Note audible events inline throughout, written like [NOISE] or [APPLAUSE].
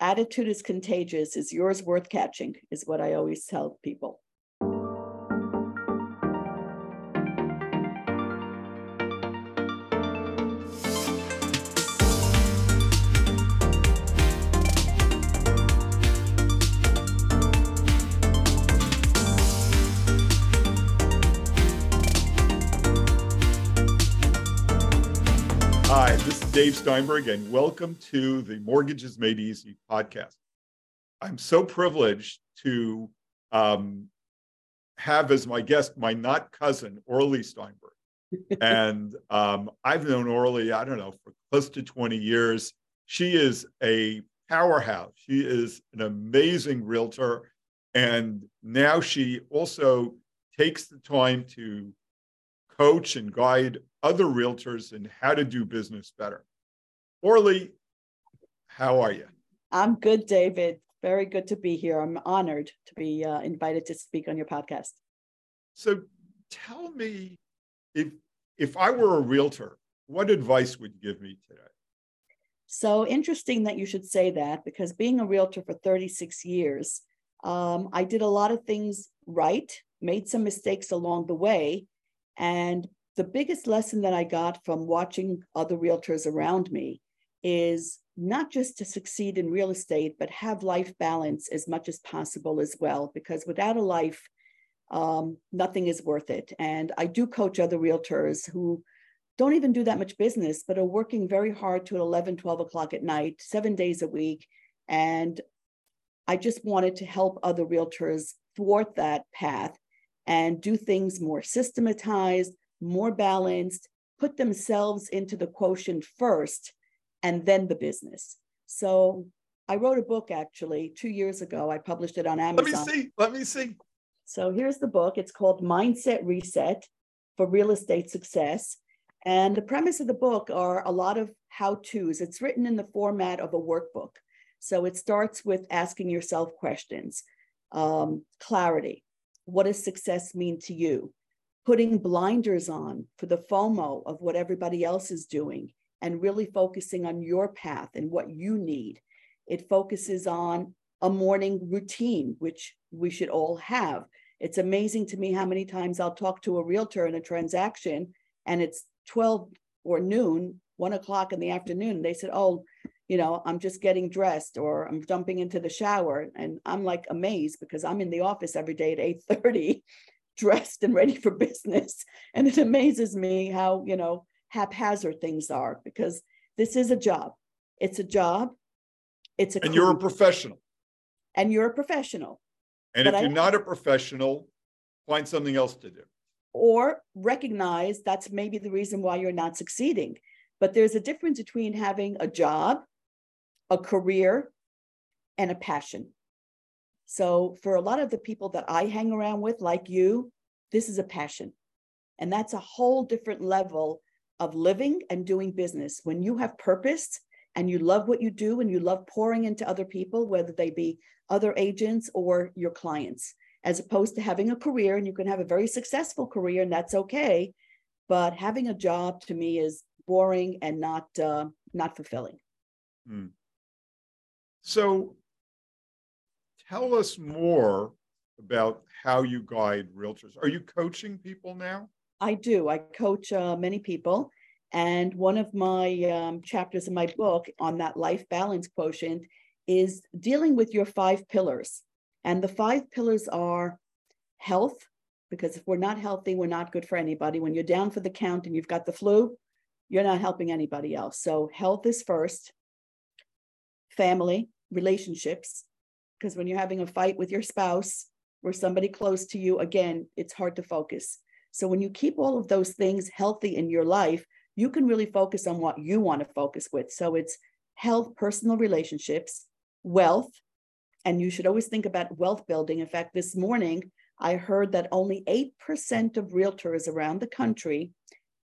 attitude is contagious. Is yours worth catching? Is what I always tell people. Dave Steinberg, and welcome to the Mortgages Made Easy podcast. I'm so privileged to um, have as my guest my not cousin, Orly Steinberg. [LAUGHS] and um, I've known Orly, I don't know, for close to 20 years. She is a powerhouse. She is an amazing realtor. And now she also takes the time to coach and guide other realtors in how to do business better. Orly, how are you? I'm good, David. Very good to be here. I'm honored to be uh, invited to speak on your podcast. So tell me if if I were a realtor, what advice would you give me today? So interesting that you should say that because being a realtor for 36 years, um, I did a lot of things right, made some mistakes along the way. And the biggest lesson that I got from watching other realtors around me is not just to succeed in real estate, but have life balance as much as possible as well, because without a life, um, nothing is worth it. And I do coach other realtors who don't even do that much business, but are working very hard to 11, 12 o'clock at night, seven days a week. And I just wanted to help other realtors thwart that path and do things more systematized, more balanced, put themselves into the quotient first and then the business. So I wrote a book actually two years ago. I published it on Amazon. Let me see. Let me see. So here's the book. It's called Mindset Reset for Real Estate Success. And the premise of the book are a lot of how to's. It's written in the format of a workbook. So it starts with asking yourself questions um, clarity. What does success mean to you? Putting blinders on for the FOMO of what everybody else is doing and really focusing on your path and what you need. It focuses on a morning routine, which we should all have. It's amazing to me how many times I'll talk to a realtor in a transaction and it's 12 or noon, one o'clock in the afternoon. They said, Oh, you know, I'm just getting dressed or I'm jumping into the shower. And I'm like amazed because I'm in the office every day at 8:30, [LAUGHS] dressed and ready for business. And it amazes me how, you know, haphazard things are because this is a job. It's a job. It's a and you're a professional. And you're a professional. And but if you're not a professional, find something else to do. Or recognize that's maybe the reason why you're not succeeding. But there's a difference between having a job, a career, and a passion. So for a lot of the people that I hang around with, like you, this is a passion. And that's a whole different level of living and doing business. When you have purpose and you love what you do and you love pouring into other people, whether they be other agents or your clients, as opposed to having a career and you can have a very successful career and that's okay. But having a job to me is boring and not uh, not fulfilling. Hmm. So tell us more about how you guide realtors. Are you coaching people now? I do. I coach uh, many people. And one of my um, chapters in my book on that life balance quotient is dealing with your five pillars. And the five pillars are health, because if we're not healthy, we're not good for anybody. When you're down for the count and you've got the flu, you're not helping anybody else. So health is first, family, relationships, because when you're having a fight with your spouse or somebody close to you, again, it's hard to focus. So when you keep all of those things healthy in your life, you can really focus on what you want to focus with. So it's health, personal relationships, wealth, and you should always think about wealth building. In fact, this morning I heard that only 8% of realtors around the country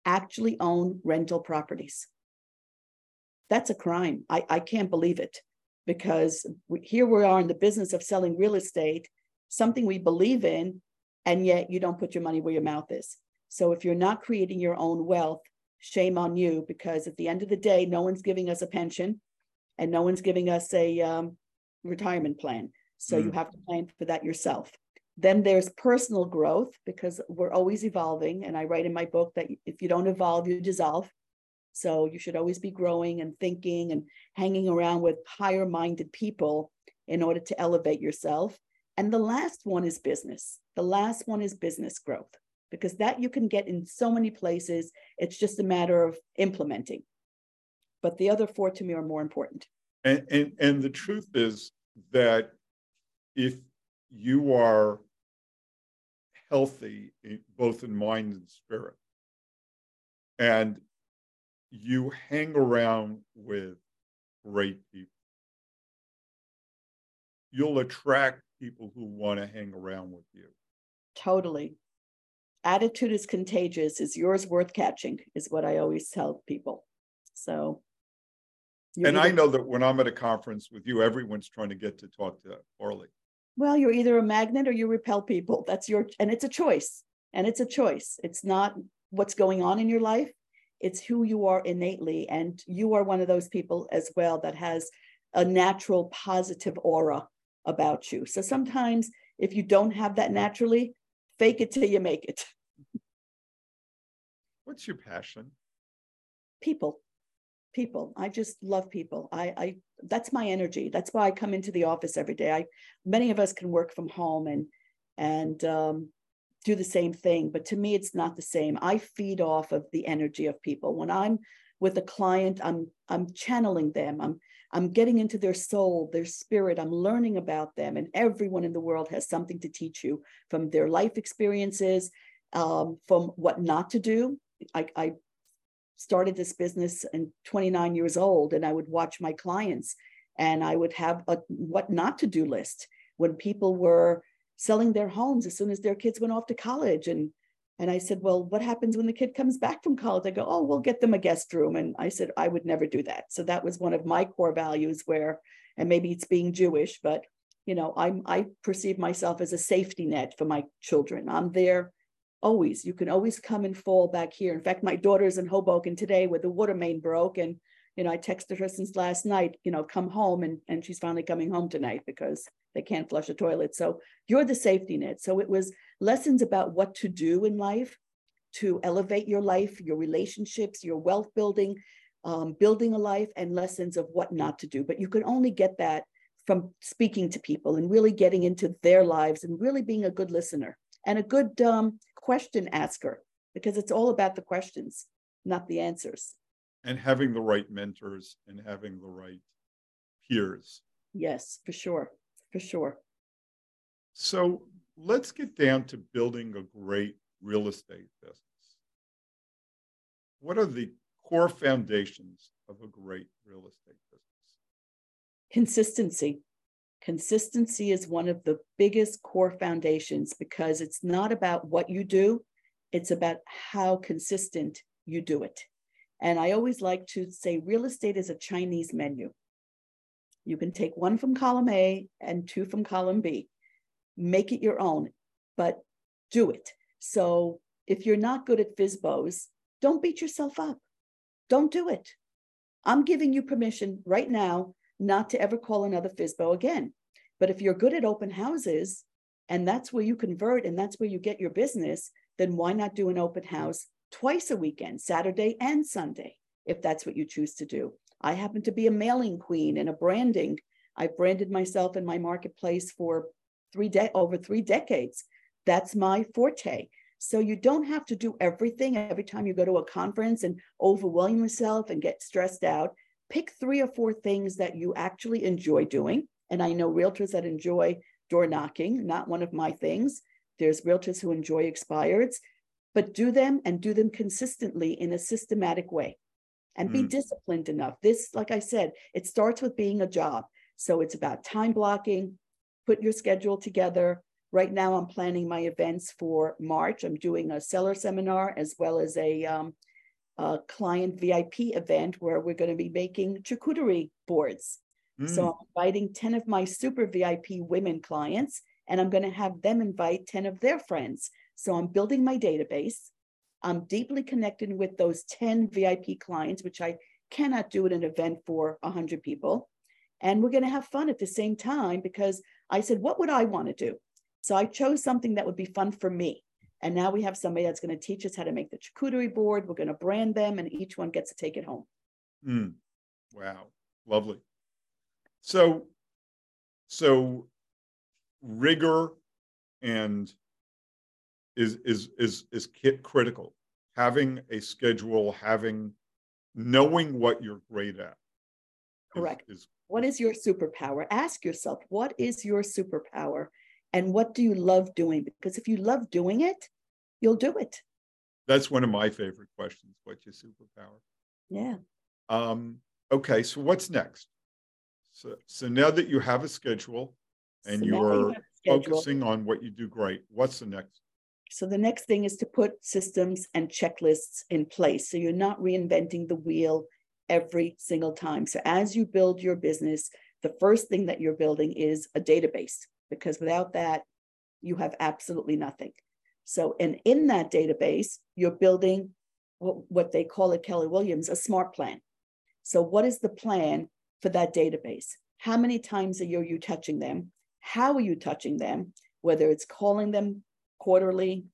actually own rental properties. That's a crime. I, I can't believe it because here we are in the business of selling real estate, something we believe in, and yet you don't put your money where your mouth is. So if you're not creating your own wealth, shame on you because at the end of the day, no one's giving us a pension and no one's giving us a um, retirement plan. So mm. you have to plan for that yourself. Then there's personal growth because we're always evolving. And I write in my book that if you don't evolve, you dissolve. So you should always be growing and thinking and hanging around with higher minded people in order to elevate yourself. And the last one is business. The last one is business growth because that you can get in so many places. It's just a matter of implementing. But the other four to me are more important. And, and, and the truth is that if you are healthy, eh, both in mind and spirit, and you hang around with great people, you'll attract people who want to hang around with you. Totally. Attitude is contagious. Is yours worth catching? Is what I always tell people. So, and I know that when I'm at a conference with you, everyone's trying to get to talk to Orly. Well, you're either a magnet or you repel people. [LAUGHS] That's your, and it's a choice. And it's a choice. It's not what's going on in your life. It's who you are innately. And you are one of those people as well that has a natural positive aura about you. So sometimes if you don't have that naturally, fake it till you make it. What's your passion? People. People. I just love people. I, I that's my energy. That's why I come into the office every day. I many of us can work from home and and um, do the same thing, but to me it's not the same. I feed off of the energy of people. When I'm with a client, I'm I'm channeling them. I'm I'm getting into their soul, their spirit. I'm learning about them. And everyone in the world has something to teach you from their life experiences, um, from what not to do. I, I started this business in 29 years old, and I would watch my clients and I would have a what not to do list when people were selling their homes as soon as their kids went off to college and and I said, Well, what happens when the kid comes back from college? I go, Oh, we'll get them a guest room. And I said, I would never do that. So that was one of my core values where, and maybe it's being Jewish, but you know, I'm I perceive myself as a safety net for my children. I'm there always. You can always come and fall back here. In fact, my daughter's in Hoboken today where the water main broke. And, you know, I texted her since last night, you know, come home and and she's finally coming home tonight because they can't flush a toilet. So you're the safety net. So it was lessons about what to do in life to elevate your life, your relationships, your wealth building, um, building a life, and lessons of what not to do. But you can only get that from speaking to people and really getting into their lives and really being a good listener and a good um, question asker because it's all about the questions, not the answers. And having the right mentors and having the right peers. Yes, for sure. For sure. So let's get down to building a great real estate business. What are the core foundations of a great real estate business? Consistency. Consistency is one of the biggest core foundations because it's not about what you do, it's about how consistent you do it. And I always like to say real estate is a Chinese menu. You can take one from column A and two from column B make it your own, but do it. So if you're not good at FSBOs, don't beat yourself up. Don't do it. I'm giving you permission right now not to ever call another FSBO again. But if you're good at open houses and that's where you convert and that's where you get your business, then why not do an open house twice a weekend, Saturday and Sunday, if that's what you choose to do? I happen to be a mailing queen and a branding. I branded myself in my marketplace for three de- over three decades. That's my forte. So you don't have to do everything every time you go to a conference and overwhelm yourself and get stressed out. Pick three or four things that you actually enjoy doing. And I know realtors that enjoy door knocking, not one of my things. There's realtors who enjoy expireds, but do them and do them consistently in a systematic way and be mm. disciplined enough. This, like I said, it starts with being a job. So it's about time blocking, put your schedule together. Right now, I'm planning my events for March. I'm doing a seller seminar as well as a, um, a client VIP event where we're going to be making charcuterie boards. Mm. So I'm inviting 10 of my super VIP women clients, and I'm going to have them invite 10 of their friends. So I'm building my database. I'm deeply connected with those 10 VIP clients, which I cannot do at an event for 100 people. and we're going to have fun at the same time because I said, what would I want to do? So I chose something that would be fun for me. And now we have somebody that's going to teach us how to make the charcuterie board. We're going to brand them, and each one gets to take it home. Mm. Wow, lovely. So, so rigor and is is is is critical. Having a schedule, having knowing what you're great at. Correct. Is, is, what is your superpower? Ask yourself, what is your superpower? And what do you love doing? Because if you love doing it, you'll do it. That's one of my favorite questions. What's your superpower? Yeah. Um, okay, so what's next? So, so now that you have a schedule and so you're you focusing on what you do great, what's the next? So the next thing is to put systems and checklists in place. So you're not reinventing the wheel every single time. So as you build your business, the first thing that you're building is a database because without that, you have absolutely nothing. So, and in that database, you're building what, what they call it, Keller Williams, a smart plan. So, what is the plan for that database? How many times a year are you touching them? How are you touching them? Whether it's calling them quarterly,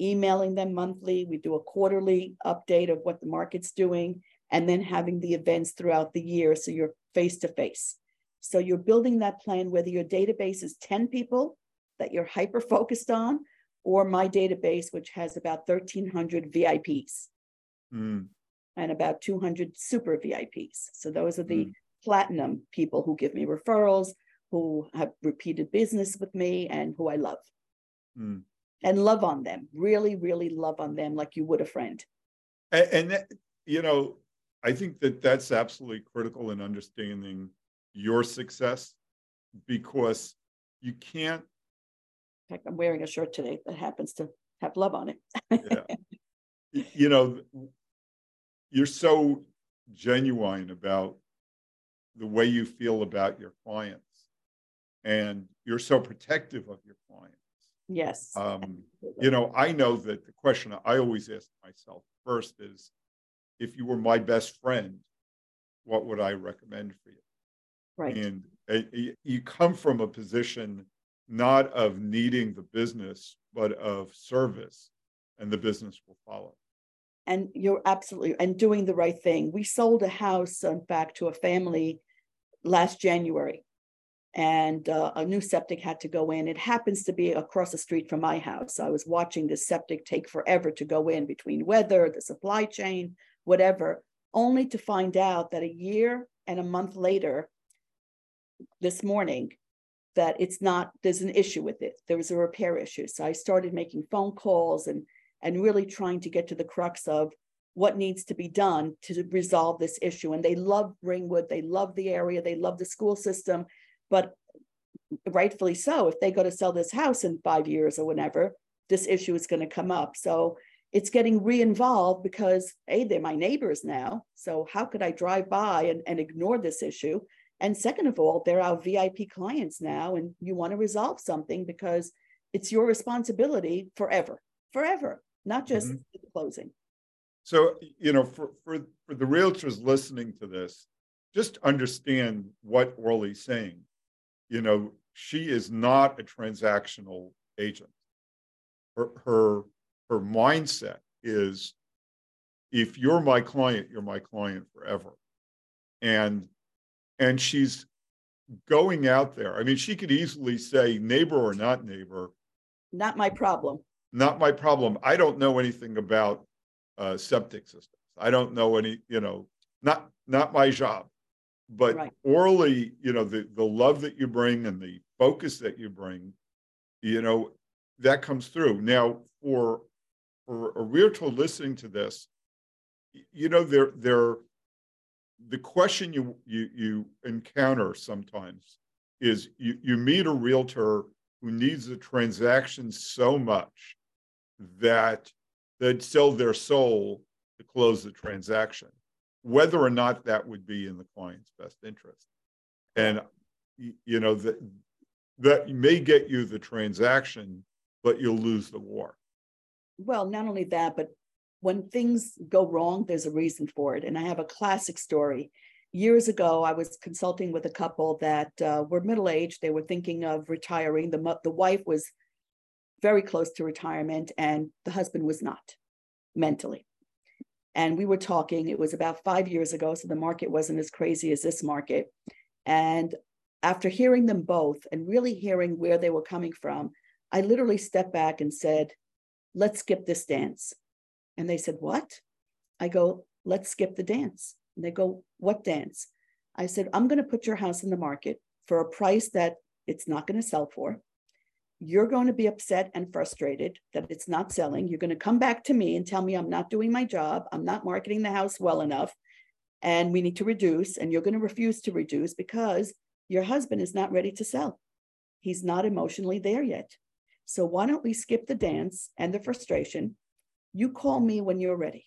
emailing them monthly, we do a quarterly update of what the market's doing, and then having the events throughout the year so you're face to face. So you're building that plan, whether your database is 10 people that you're hyper focused on, or my database, which has about 1,300 VIPs mm. and about 200 super VIPs. So those are the mm. platinum people who give me referrals, who have repeated business with me, and who I love. Mm. And love on them, really, really love on them like you would a friend. And, and that, you know, I think that that's absolutely critical in understanding your success because you can't. In fact, I'm wearing a shirt today that happens to have love on it. yeah. You know, you're so genuine about the way you feel about your clients and you're so protective of your clients. Yes. Um, you know, I know that the question I always ask myself first is if you were my best friend, what would I recommend for you? Right. And uh, you come from a position not of needing the business, but of service, and the business will follow. And you're absolutely, and doing the right thing. We sold a house, in fact, to a family last January, and uh, a new septic had to go in. It happens to be across the street from my house. I was watching the septic take forever to go in between weather, the supply chain, whatever, only to find out that a year and a month later, this morning that it's not there's an issue with it. There was a repair issue. So i started making phone calls and and really trying to get to the crux of what needs to be done to resolve this issue. And they love ringwood. They love the area. They love the school system. But rightfully so if they go to sell this house in five years or whenever this issue is going to come up. So it's getting re-involved because a they're my neighbors now so how could i drive by and, and ignore this issue and second of all, they're our VIP clients now, and you want to resolve something because it's your responsibility forever, forever, not just mm-hmm. closing. So, you know, for, for, for the realtors listening to this, just understand what Orly's saying. You know, she is not a transactional agent. Her, her, her mindset is if you're my client, you're my client forever. And and she's going out there. I mean, she could easily say neighbor or not neighbor. Not my problem. Not my problem. I don't know anything about uh, septic systems. I don't know any, you know, not not my job. But right. Orly, you know, the the love that you bring and the focus that you bring, you know, that comes through. Now, for for a realtor listening to this, you know, they're they're the question you you you encounter sometimes is you, you meet a realtor who needs a transaction so much that they'd sell their soul to close the transaction, whether or not that would be in the client's best interest. And you know that that may get you the transaction, but you'll lose the war. Well, not only that, but when things go wrong, there's a reason for it. And I have a classic story. years ago, I was consulting with a couple that uh, were middle aged. They were thinking of retiring. The, the wife was very close to retirement, and the husband was not mentally. And we were talking, it was about five years ago, so the market wasn't as crazy as this market. And after hearing them both and really hearing where they were coming from, I literally stepped back and said, Let's skip this dance. And they said, What? I go, Let's skip the dance. And they go, What dance? I said, I'm going to put your house in the market for a price that it's not going to sell for. You're going to be upset and frustrated that it's not selling. You're going to come back to me and tell me I'm not doing my job. I'm not marketing the house well enough. And we need to reduce. And you're going to refuse to reduce because your husband is not ready to sell. He's not emotionally there yet. So why don't we skip the dance and the frustration? You call me when you're ready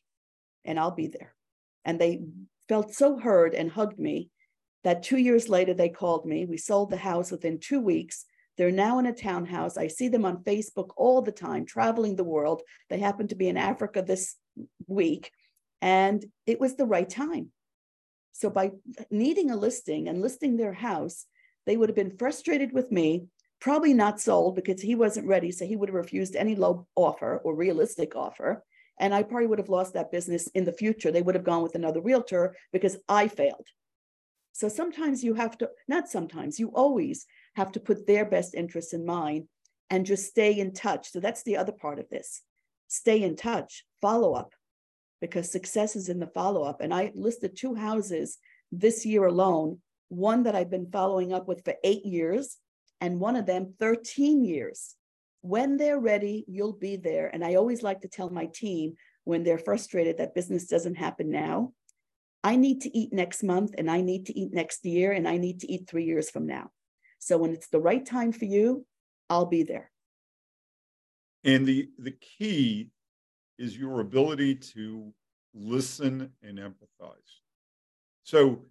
and I'll be there. And they felt so heard and hugged me that two years later they called me. We sold the house within two weeks. They're now in a townhouse. I see them on Facebook all the time, traveling the world. They happen to be in Africa this week, and it was the right time. So, by needing a listing and listing their house, they would have been frustrated with me, probably not sold because he wasn't ready. So, he would have refused any low offer or realistic offer. And I probably would have lost that business in the future. They would have gone with another realtor because I failed. So sometimes you have to, not sometimes, you always have to put their best interests in mind and just stay in touch. So that's the other part of this. Stay in touch, follow up, because success is in the follow up. And I listed two houses this year alone, one that I've been following up with for eight years, and one of them 13 years when they're ready, you'll be there. And I always like to tell my team when they're frustrated that business doesn't happen now, I need to eat next month and I need to eat next year and I need to eat three years from now. So when it's the right time for you, I'll be there. And the the key is your ability to listen and empathize. So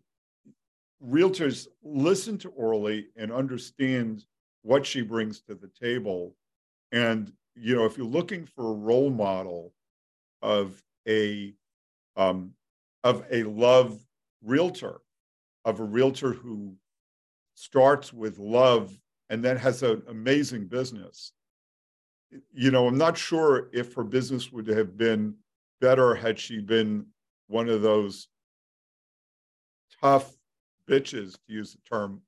realtors listen to Orly and understand what she brings to the table and you know, if you're looking for a role model of a um, of a love realtor, of a realtor who starts with love and then has an amazing business. You know, I'm not sure if her business would have been better had she been one of those tough bitches, to use the term,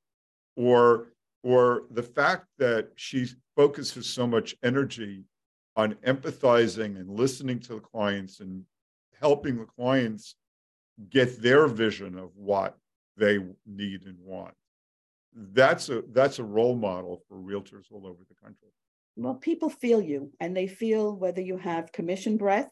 or or the fact that she focuses so much energy on empathizing and listening to the clients and helping the clients get their vision of what they need and want. That's a that's a role model for realtors all over the country. Well people feel you and they feel whether you have commission breath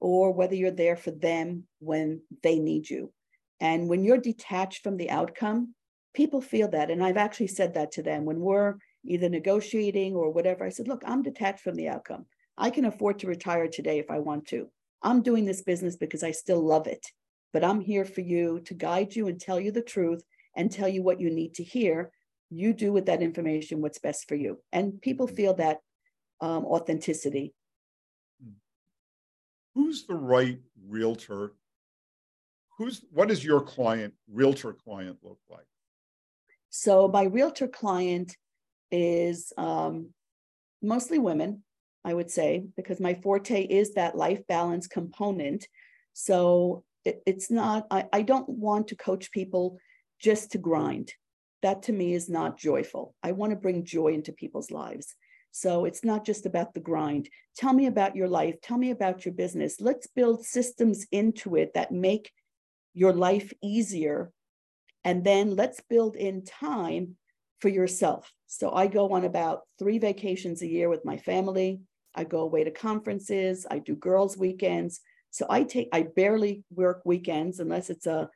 or whether you're there for them when they need you and when you're detached from the outcome people feel that. And I've actually said that to them when we're either negotiating or whatever. I said, look, I'm detached from the outcome. I can afford to retire today if I want to. I'm doing this business because I still love it, but I'm here for you to guide you and tell you the truth and tell you what you need to hear. You do with that information what's best for you. And people feel that um, authenticity. Who's the right realtor? Who's what does your client, realtor client, look like? So my realtor client is um, mostly women, I would say, because my forte is that life balance component. So it, it's not, I, I don't want to coach people just to grind. That to me is not joyful. I want to bring joy into people's lives. So it's not just about the grind. Tell me about your life. Tell me about your business. Let's build systems into it that make your life easier and then let's build in time for yourself. So I go on about three vacations a year with my family. I go away to conferences. I do girls' weekends. So I take, I barely work weekends unless it's a,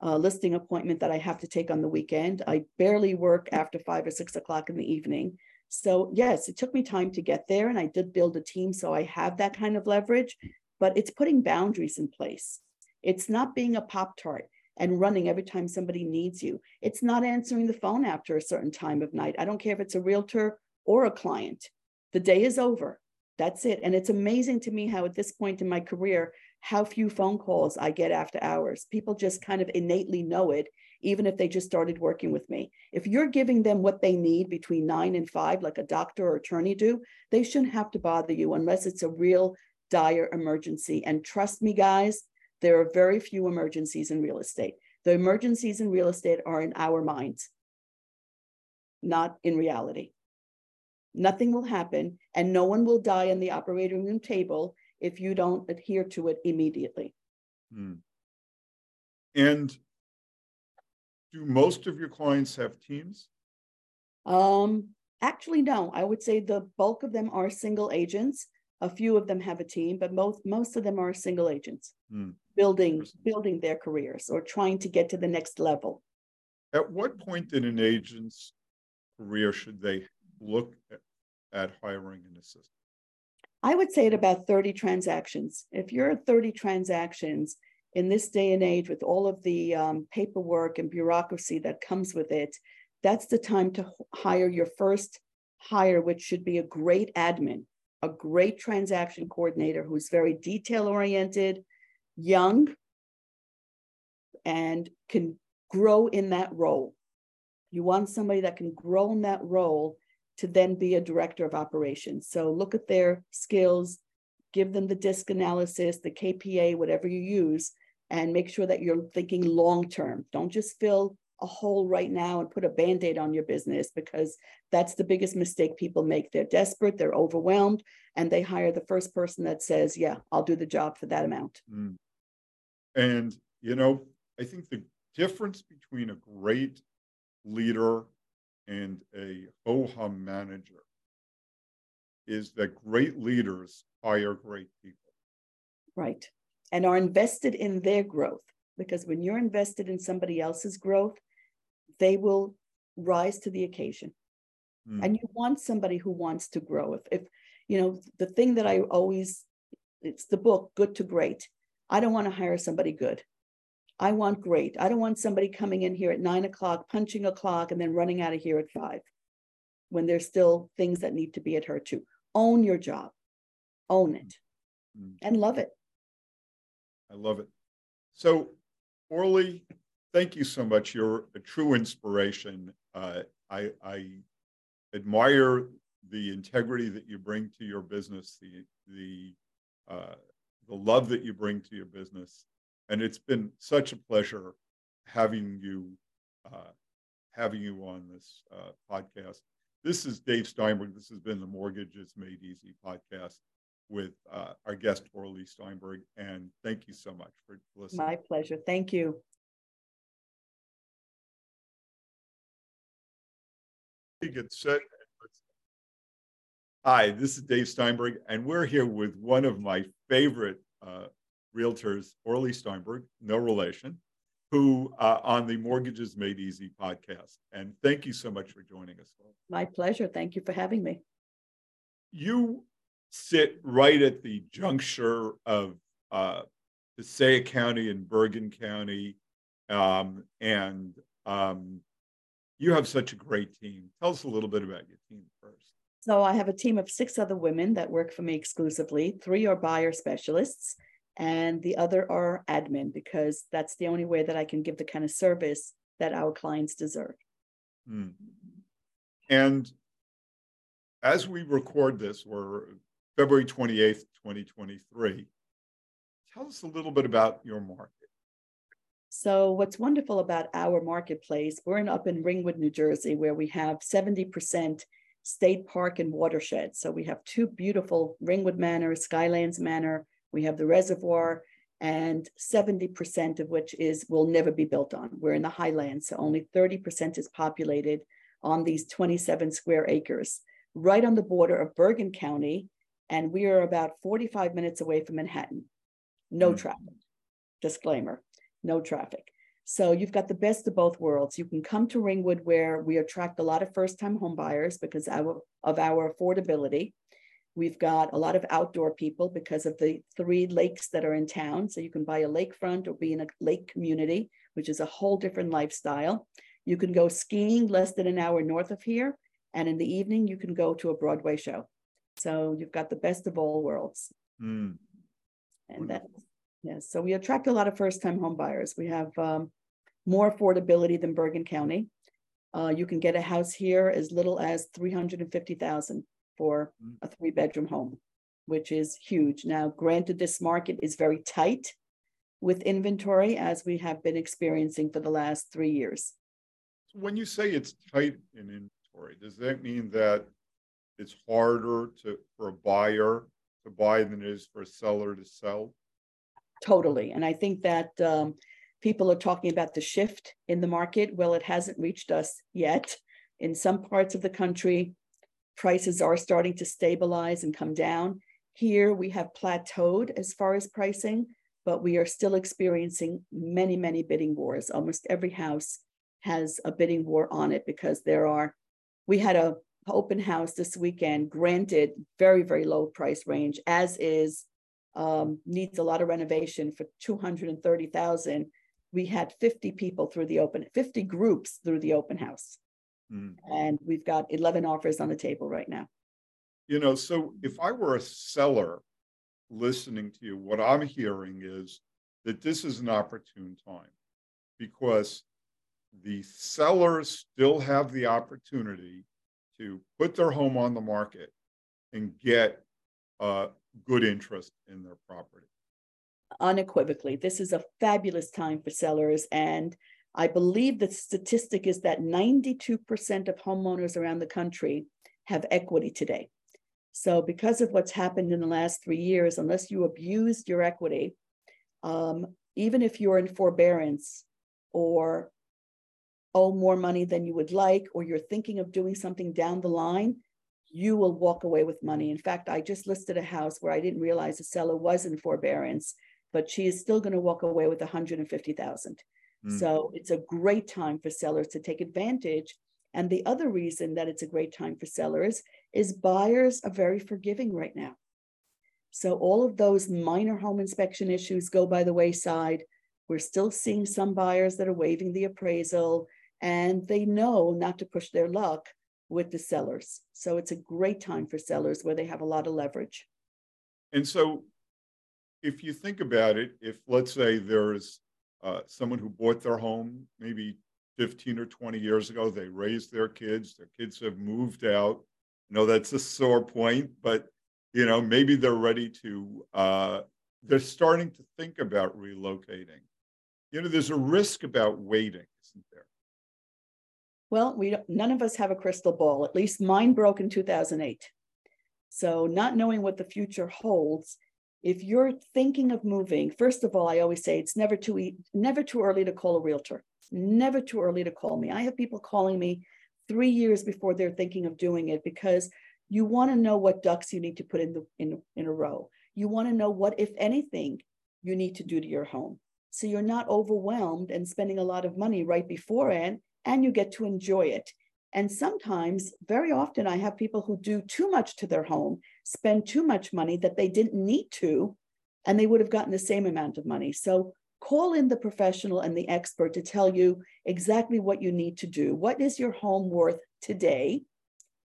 a listing appointment that I have to take on the weekend. I barely work after five or six o'clock in the evening. So, yes, it took me time to get there and I did build a team. So I have that kind of leverage, but it's putting boundaries in place. It's not being a Pop Tart and running every time somebody needs you. It's not answering the phone after a certain time of night. I don't care if it's a realtor or a client. The day is over. That's it. And it's amazing to me how, at this point in my career, how few phone calls I get after hours. People just kind of innately know it, even if they just started working with me. If you're giving them what they need between nine and five, like a doctor or attorney do, they shouldn't have to bother you unless it's a real dire emergency. And trust me, guys, there are very few emergencies in real estate. The emergencies in real estate are in our minds, not in reality. Nothing will happen, and no one will die on the operating room table if you don't adhere to it immediately. Hmm. And do most of your clients have teams? Um, actually, no. I would say the bulk of them are single agents. A few of them have a team, but most most of them are single agents hmm. Building building their careers or trying to get to the next level. At what point in an agent's career should they look at, at hiring an assistant? I would say at about 30 transactions. If you're at 30 transactions in this day and age with all of the um, paperwork and bureaucracy that comes with it, that's the time to hire your first hire, which should be a great admin, a great transaction coordinator who's very detail oriented, young, and can grow in that role. You want somebody that can grow in that role to then be a director of operations. So look at their skills, give them the DISC analysis, the KPA, whatever you use, and make sure that you're thinking long term. Don't just fill a hole right now and put a band aid on your business because that's the biggest mistake people make. They're desperate, they're overwhelmed, and they hire the first person that says, Yeah, I'll do the job for that amount. Mm. And, you know, I think the difference between a great leader and a ho hum manager is that great leaders hire great people. Right. And are invested in their growth. Because when you're invested in somebody else's growth, they will rise to the occasion. Mm. And you want somebody who wants to grow. If, if, you know, the thing that I always, it's the book, Good to Great. I don't want to hire somebody good. I want great. I don't want somebody coming in here at nine o'clock, punching a clock, and then running out of here at five when there's still things that need to be adhered to. Own your job, own it, mm-hmm. and love it. I love it. So, Orly, thank you so much. You're a true inspiration. Uh, I, I admire the integrity that you bring to your business, the the uh, the love that you bring to your business, and it's been such a pleasure having you uh, having you on this uh, podcast. This is Dave Steinberg. This has been the Mortgage is Made Easy podcast with uh, our guest Orly Steinberg, and thank you so much for listening. My pleasure. Thank you. Get set. Hi, this is Dave Steinberg, and we're here with one of my favorite uh, realtors, Orly Steinberg, no relation, who uh, on the Mortgages Made Easy podcast. And thank you so much for joining us. My pleasure. Thank you for having me. You sit right at the juncture of uh, Passaic County and Bergen County, um, and um, you have such a great team. Tell us a little bit about your team first. So I have a team of six other women that work for me exclusively. Three are buyer specialists, and the other are admin because that's the only way that I can give the kind of service that our clients deserve. Mm. And as we record this, we're February 28th, 2023. Tell us a little bit about your market. So, what's wonderful about our marketplace, we're in, up in Ringwood, New Jersey, where we have 70% state park and watershed. So, we have two beautiful Ringwood Manor, Skylands Manor, we have the reservoir, and 70% of which is will never be built on. We're in the highlands, so only 30% is populated on these 27 square acres, right on the border of Bergen County, and we are about 45 minutes away from Manhattan. No mm-hmm. traffic. Disclaimer, no traffic. So you've got the best of both worlds. You can come to Ringwood where we attract a lot of first-time homebuyers because of our affordability. We've got a lot of outdoor people because of the three lakes that are in town. So you can buy a lakefront or be in a lake community, which is a whole different lifestyle. You can go skiing less than an hour north of here. And in the evening, you can go to a Broadway show. So you've got the best of all worlds. Mm. And that's Yes, so we attract a lot of first-time home buyers. We have um, more affordability than Bergen County. Uh, you can get a house here as little as three hundred and fifty thousand for Mm. a three-bedroom home, which is huge. Now, granted, this market is very tight with inventory, as we have been experiencing for the last three years. When you say it's tight in inventory, does that mean that it's harder to for a buyer to buy than it is for a seller to sell? Totally. And I think that um, people are talking about the shift in the market. Well, it hasn't reached us yet. In some parts of the country, prices are starting to stabilize and come down. Here we have plateaued as far as pricing, but we are still experiencing many, many bidding wars. Almost every house has a bidding war on it because there are, we had a open house this weekend, granted very, very low price range, as is um, needs a lot of renovation for 230,000. We had 50 people through the open, 50 groups through the open house. Mm. And we've got 11 offers on the table right now. You know, so if I were a seller listening to you, what I'm hearing is that this is an opportune time because the sellers still have the opportunity to put their home on the market and get uh, good interest in their property. Unequivocally, this is a fabulous time for sellers. And I believe the statistic is that 92% of homeowners around the country have equity today. So, because of what's happened in the last three years, unless you abused your equity, um, even if you're in forbearance or owe more money than you would like, or you're thinking of doing something down the line, you will walk away with money. In fact, I just listed a house where I didn't realize the seller was in forbearance, but she is still going to walk away with 150,000. Mm. So it's a great time for sellers to take advantage. And the other reason that it's a great time for sellers is buyers are very forgiving right now. So all of those minor home inspection issues go by the wayside. We're still seeing some buyers that are waiving the appraisal and they know not to push their luck with the sellers. So it's a great time for sellers where they have a lot of leverage. And so, if you think about it, if let's say there's uh, someone who bought their home maybe 15 or 20 years ago, they raised their kids, their kids have moved out. I know that's a sore point, but you know maybe they're ready to. Uh, they're starting to think about relocating. You know, there's a risk about waiting, isn't there? Well, we none of us have a crystal ball. At least mine broke in 2008. So, not knowing what the future holds, if you're thinking of moving, first of all, I always say it's never too never too early to call a realtor. Never too early to call me. I have people calling me three years before they're thinking of doing it because you want to know what ducks you need to put in the in, in a row. You want to know what, if anything, you need to do to your home. So you're not overwhelmed and spending a lot of money right beforehand and you get to enjoy it. And sometimes, very often, I have people who do too much to their home, spend too much money that they didn't need to, and they would have gotten the same amount of money. So call in the professional and the expert to tell you exactly what you need to do. What is your home worth today?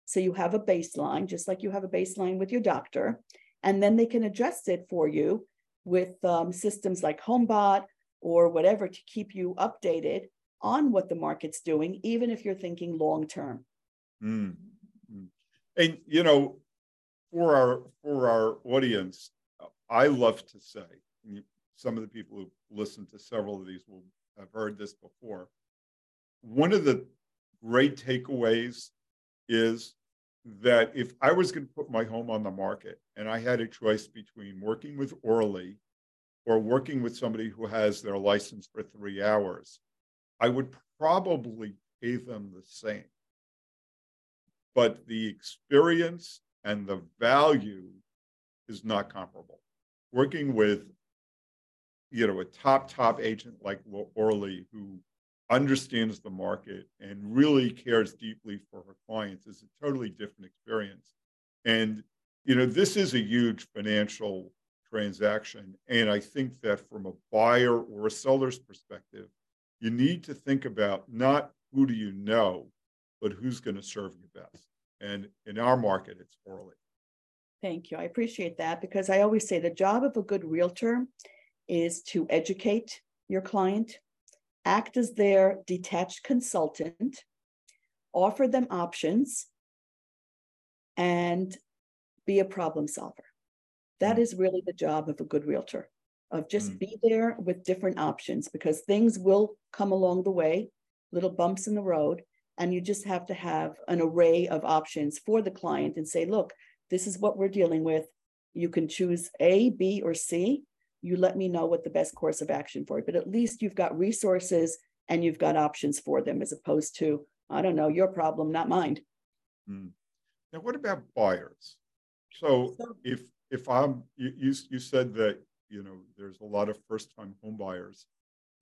So you have a baseline, just like you have a baseline with your doctor, and then they can adjust it for you with um, systems like HomeBot or whatever to keep you updated on what the market's doing, even if you're thinking long term. Mm. Mm. And you know, for our for our audience, I love to say, some of the people who listen to several of these will have heard this before. One of the great takeaways is that if I was going to put my home on the market and I had a choice between working with Orly or working with somebody who has their license for three hours, I would probably pay them the same. But the experience and the value is not comparable. Working with, you know, a top, top agent like Orly who understands the market and really cares deeply for her clients is a totally different experience. And, you know, this is a huge financial transaction. And I think that from a buyer or a seller's perspective, you need to think about not who do you know, but who's going to serve you best. And in our market, it's Orly. Thank you. I appreciate that because I always say the job of a good realtor is to educate your client, act as their detached consultant, offer them options, and be a problem solver. That mm. really the job of a good realtor of just mm. be there with different options because things will come along the way, little bumps in the road, and you just have to have an array of options for the client and say, look, this is what we're dealing with. You can choose A, B, or C. You let me know what the best course of action for it. But at least you've got resources and you've got options for them as opposed to, I don't know, your problem, not mine. Mm. Now, what about buyers? So, so if if I'm you, you you said that you know there's a lot of first time home buyers.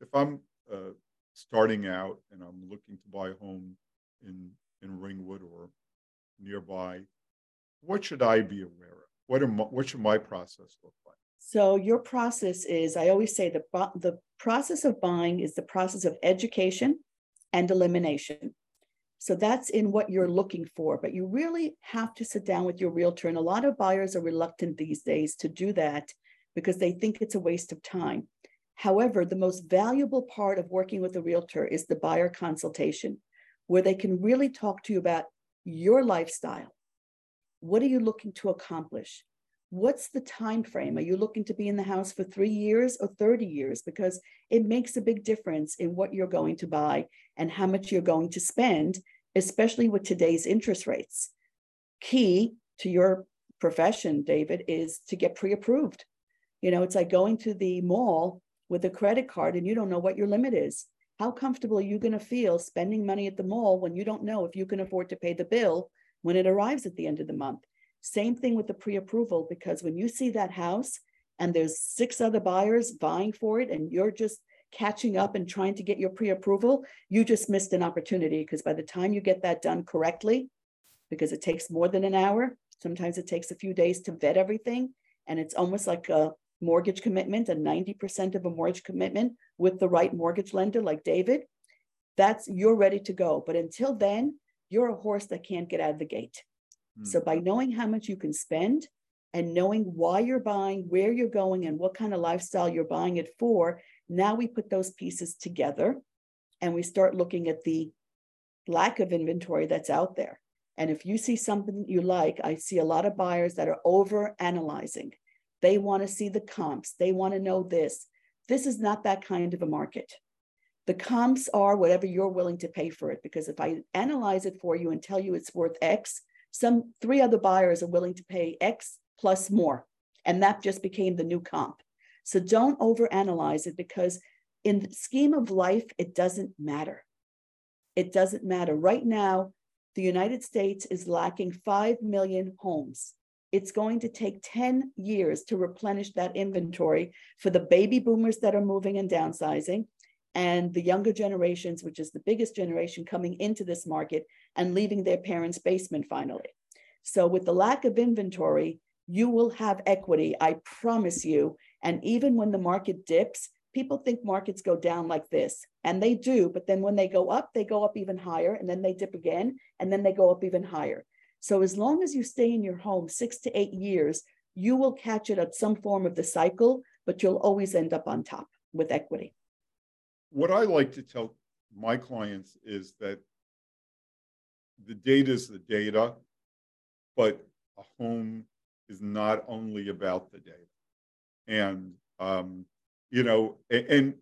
If I'm uh, starting out and I'm looking to buy a home in in Ringwood or nearby, what should I be aware of? What are my, what should my process look like? So your process is, I always say the the process of buying is the process of education and elimination. So that's in what you're looking for, but you really have to sit down with your realtor. And a lot of buyers are reluctant these days to do that because they think it's a waste of time. However, the most valuable part of working with a realtor is the buyer consultation, where they can really talk to you about your lifestyle. What are you looking to accomplish? What's the time frame? Are you looking to be in the house for 3 years or 30 years because it makes a big difference in what you're going to buy and how much you're going to spend, especially with today's interest rates. Key to your profession, David, is to get pre-approved you know, it's like going to the mall with a credit card and you don't know what your limit is. How comfortable are you going to feel spending money at the mall when you don't know if you can afford to pay the bill when it arrives at the end of the month? Same thing with the pre approval, because when you see that house and there's six other buyers vying for it and you're just catching up and trying to get your pre approval, you just missed an opportunity because by the time you get that done correctly, because it takes more than an hour, sometimes it takes a few days to vet everything. And it's almost like a mortgage commitment and 90% of a mortgage commitment with the right mortgage lender like David, that's you're ready to go. But until then, you're a horse that can't get out of the gate. Mm. So by knowing how much you can spend and knowing why you're buying, where you're going, and what kind of lifestyle you're buying it for, now we put those pieces together and we start looking at the lack of inventory that's out there. And if you see something you like, I see a lot of buyers that are over analyzing. They want to see the comps. They want to know this. This is not that kind of a market. The comps are whatever you're willing to pay for it. Because if I analyze it for you and tell you it's worth X, some three other buyers are willing to pay X plus more. And that just became the new comp. So don't overanalyze it because in the scheme of life, it doesn't matter. It doesn't matter. Right now, the United States is lacking 5 million homes it's going to take 10 years to replenish that inventory for the baby boomers that are moving and downsizing and the younger generations, which is the biggest generation coming into this market and leaving their parents' basement finally. So, with the lack of inventory, you will have equity, I promise you. And even when the market dips, people think markets go down like this, and they do. But then when they go up, they go up even higher, and then they dip again, and then they go up even higher. So as long as you stay in your home six to eight years, you will catch it at some form of the cycle, but you'll always end up on top with equity. What I like to tell my clients is that the data is the data, but a home is not only about the data. And, um, you know, and, and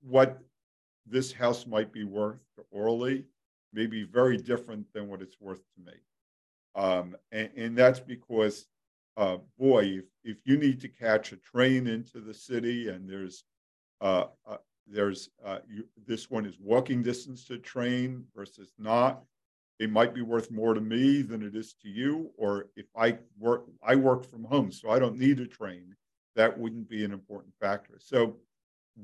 what this house might be worth Orly may be very different than what it's worth to me. Um, and, and, that's because, uh, boy, if, if you need to catch a train into the city and there's uh, uh, there's uh, you, this one is walking distance to train versus not, it might be worth more to me than it is to you. Or if I work, I work from home, so I don't need a train. That wouldn't be an important factor. So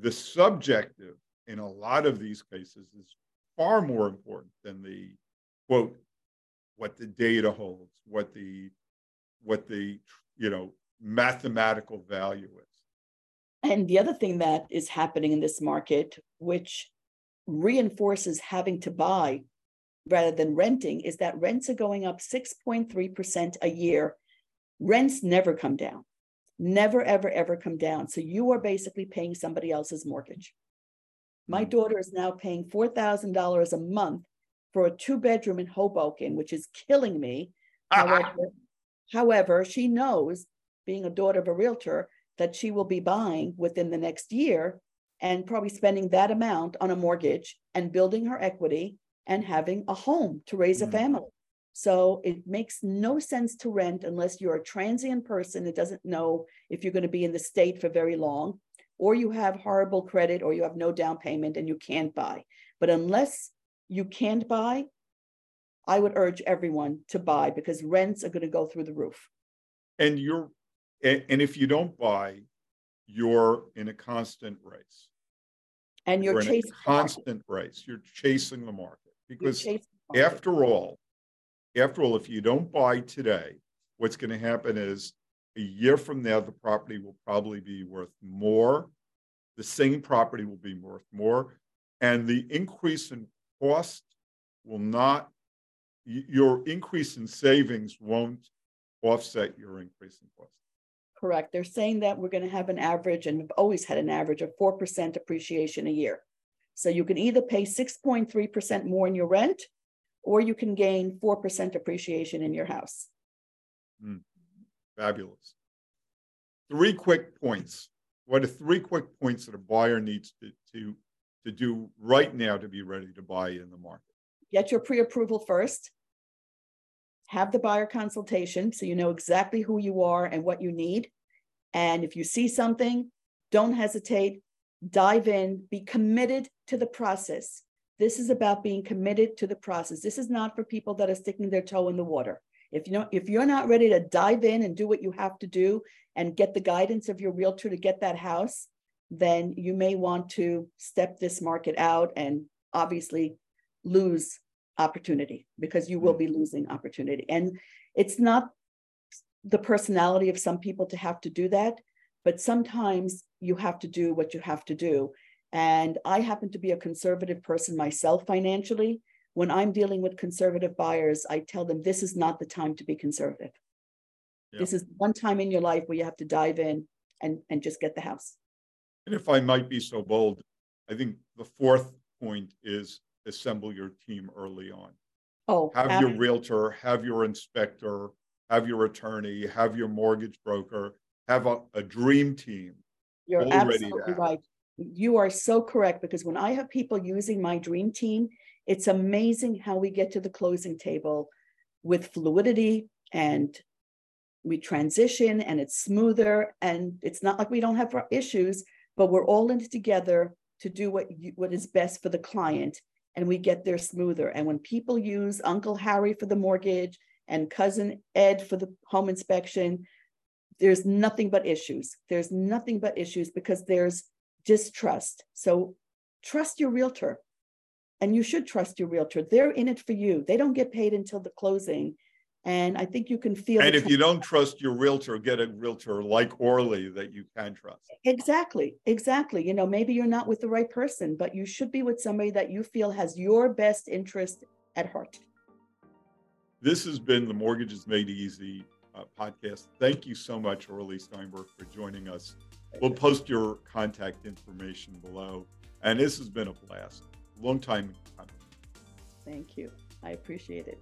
the subjective in a lot of these cases is far more important than the quote what the data holds, what the what the you know mathematical value is. And the other thing that is happening in this market, which reinforces having to buy rather than renting, is that rents are going up 6.3% a year. Rents never come down. never, ever, ever come down. So you are basically paying somebody else's mortgage. My Mm. daughter is now paying four thousand dollars a month for a two bedroom in Hoboken, which is killing me. However, however, she knows, being a daughter of a realtor, that she will be buying within the next year and probably spending that amount on a mortgage and building her equity and having a home to raise a Mhm. family. So it makes no sense to rent unless you're a transient person that doesn't know if you're going to be in the state for very long, or you have horrible credit, or you have no down payment and you can't buy. But unless you can't buy, I would urge everyone to buy because rents are going to go through the roof. And you're, and, if you don't buy, you're in a constant race. And you're You're in a chasing. the constant race. You're chasing the market because the market. after all, after all, if you don't buy today, what's going to happen is a year from now, the property will probably be worth more. The same property will be worth more, and the increase in cost will not. Your increase in savings won't offset your increase in cost. Correct. They're saying that we're going to have an average, and we've always had an average of four percent appreciation a year. So you can either pay six point three percent more in your rent, or you can gain four percent appreciation in your house. Hmm. Fabulous. Three quick points. What are three quick points that a buyer needs to, to, to do right now to be ready to buy in the market? Get your pre-approval first. Have the buyer consultation, so you know exactly who you are and what you need. And if you see something, don't hesitate, dive in, be committed to the process. This is about being committed to the process. This is not for people that are sticking their toe in the water. If you know, if you're not ready to dive in and do what you have to do and get the guidance of your realtor to get that house, then you may want to step this market out and obviously lose opportunity because you will hmm. be losing opportunity. And it's not the personality of some people to have to do that, but sometimes you have to do what you have to do. And I happen to be a conservative person myself financially. When I'm dealing with conservative buyers, I tell them this is not the time to be conservative. Yeah. This is one time in your life where you have to dive in and, and just get the house. And if I might be so bold, I think the fourth point is assemble your team early on. Oh, Have ab- your realtor, have your inspector, have your attorney, have your mortgage broker, have a, a dream team. You're absolutely right. You are so correct because when I have people using my dream team, it's amazing how we get to the closing table with fluidity and we transition and it's smoother and it's not like we don't have issues, but we're all in it together to do what you, what is best for the client and we get there smoother. And when people use Uncle Harry for the mortgage and cousin Ed for the home inspection, there's nothing but issues. There's nothing but issues because there's distrust. So trust your realtor. And you should trust your realtor. They're in it for you. They don't get paid until the closing. And I think you can feel And if you don't trust your realtor, get a realtor like Orly that you can trust. Exactly, exactly. You know, maybe you're not with the right person, but you should be with somebody that you feel has your best interest at heart. This has been the Mortgages Made Easy uh, podcast. Thank you so much, Orly Steinberg, for joining us. We'll post your contact information below. And this has been a blast. Long time coming. Thank you. I appreciate it.